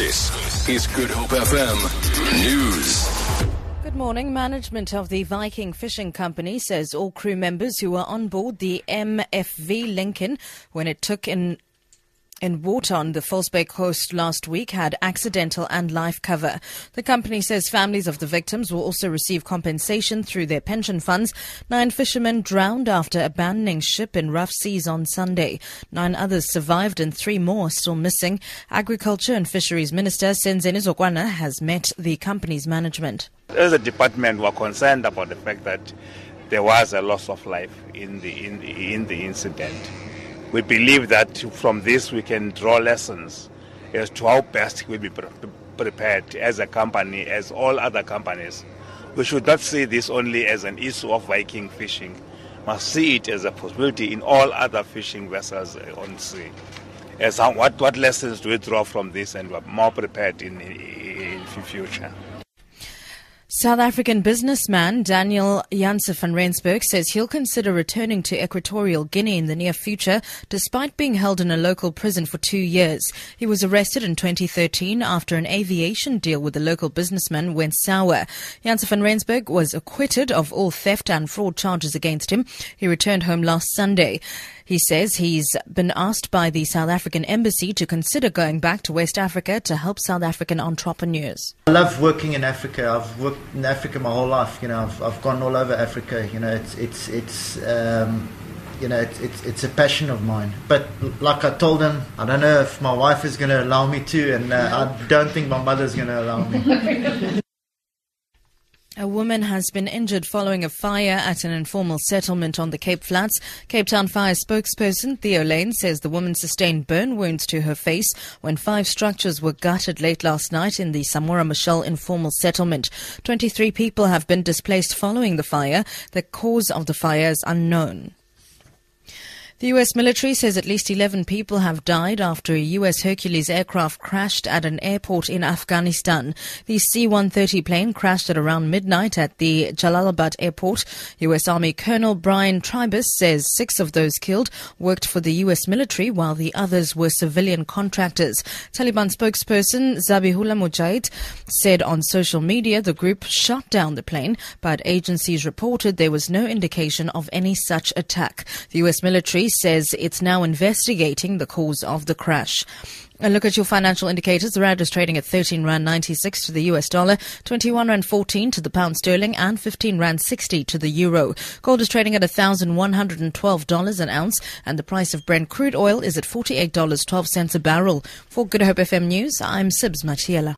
This is Good Hope FM News. Good morning. Management of the Viking Fishing Company says all crew members who were on board the MFV Lincoln when it took in in water on the Bay coast last week had accidental and life cover. The company says families of the victims will also receive compensation through their pension funds. Nine fishermen drowned after abandoning ship in rough seas on Sunday. Nine others survived and three more still missing. Agriculture and Fisheries Minister Senzeni Zokwana has met the company's management. As a department, we're concerned about the fact that there was a loss of life in the, in the, in the incident. We believe that from this we can draw lessons as to how best we be pre- prepared as a company, as all other companies. We should not see this only as an issue of Viking fishing, must see it as a possibility in all other fishing vessels eh, on sea. As what, what lessons do we draw from this and we're more prepared in, in, in future? South African businessman Daniel Janse van Rensburg says he'll consider returning to Equatorial Guinea in the near future, despite being held in a local prison for two years. He was arrested in 2013 after an aviation deal with a local businessman went sour. Janse van Rensburg was acquitted of all theft and fraud charges against him. He returned home last Sunday. He says he's been asked by the South African embassy to consider going back to West Africa to help South African entrepreneurs. I love working in Africa. I've worked in Africa my whole life. You know, I've, I've gone all over Africa. You know, it's it's it's. Um, you know, it's, it's, it's a passion of mine. But like I told him, I don't know if my wife is going to allow me to, and uh, I don't think my mother's going to allow me. A woman has been injured following a fire at an informal settlement on the Cape Flats. Cape Town Fire spokesperson Theo Layne says the woman sustained burn wounds to her face when five structures were gutted late last night in the Samora Machel informal settlement. 23 people have been displaced following the fire. The cause of the fire is unknown. The U.S. military says at least 11 people have died after a U.S. Hercules aircraft crashed at an airport in Afghanistan. The C-130 plane crashed at around midnight at the Jalalabad airport. U.S. Army Colonel Brian Tribus says six of those killed worked for the U.S. military while the others were civilian contractors. Taliban spokesperson Zabihullah Mujahid said on social media the group shot down the plane, but agencies reported there was no indication of any such attack. The U.S. military says it's now investigating the cause of the crash. A look at your financial indicators. The rand is trading at 13 rand 96 to the US dollar, 21 rand 14 to the pound sterling, and 15 rand 60 to the euro. Gold is trading at $1,112 an ounce, and the price of Brent crude oil is at $48.12 a barrel. For Good Hope FM News, I'm Sibs Matiela.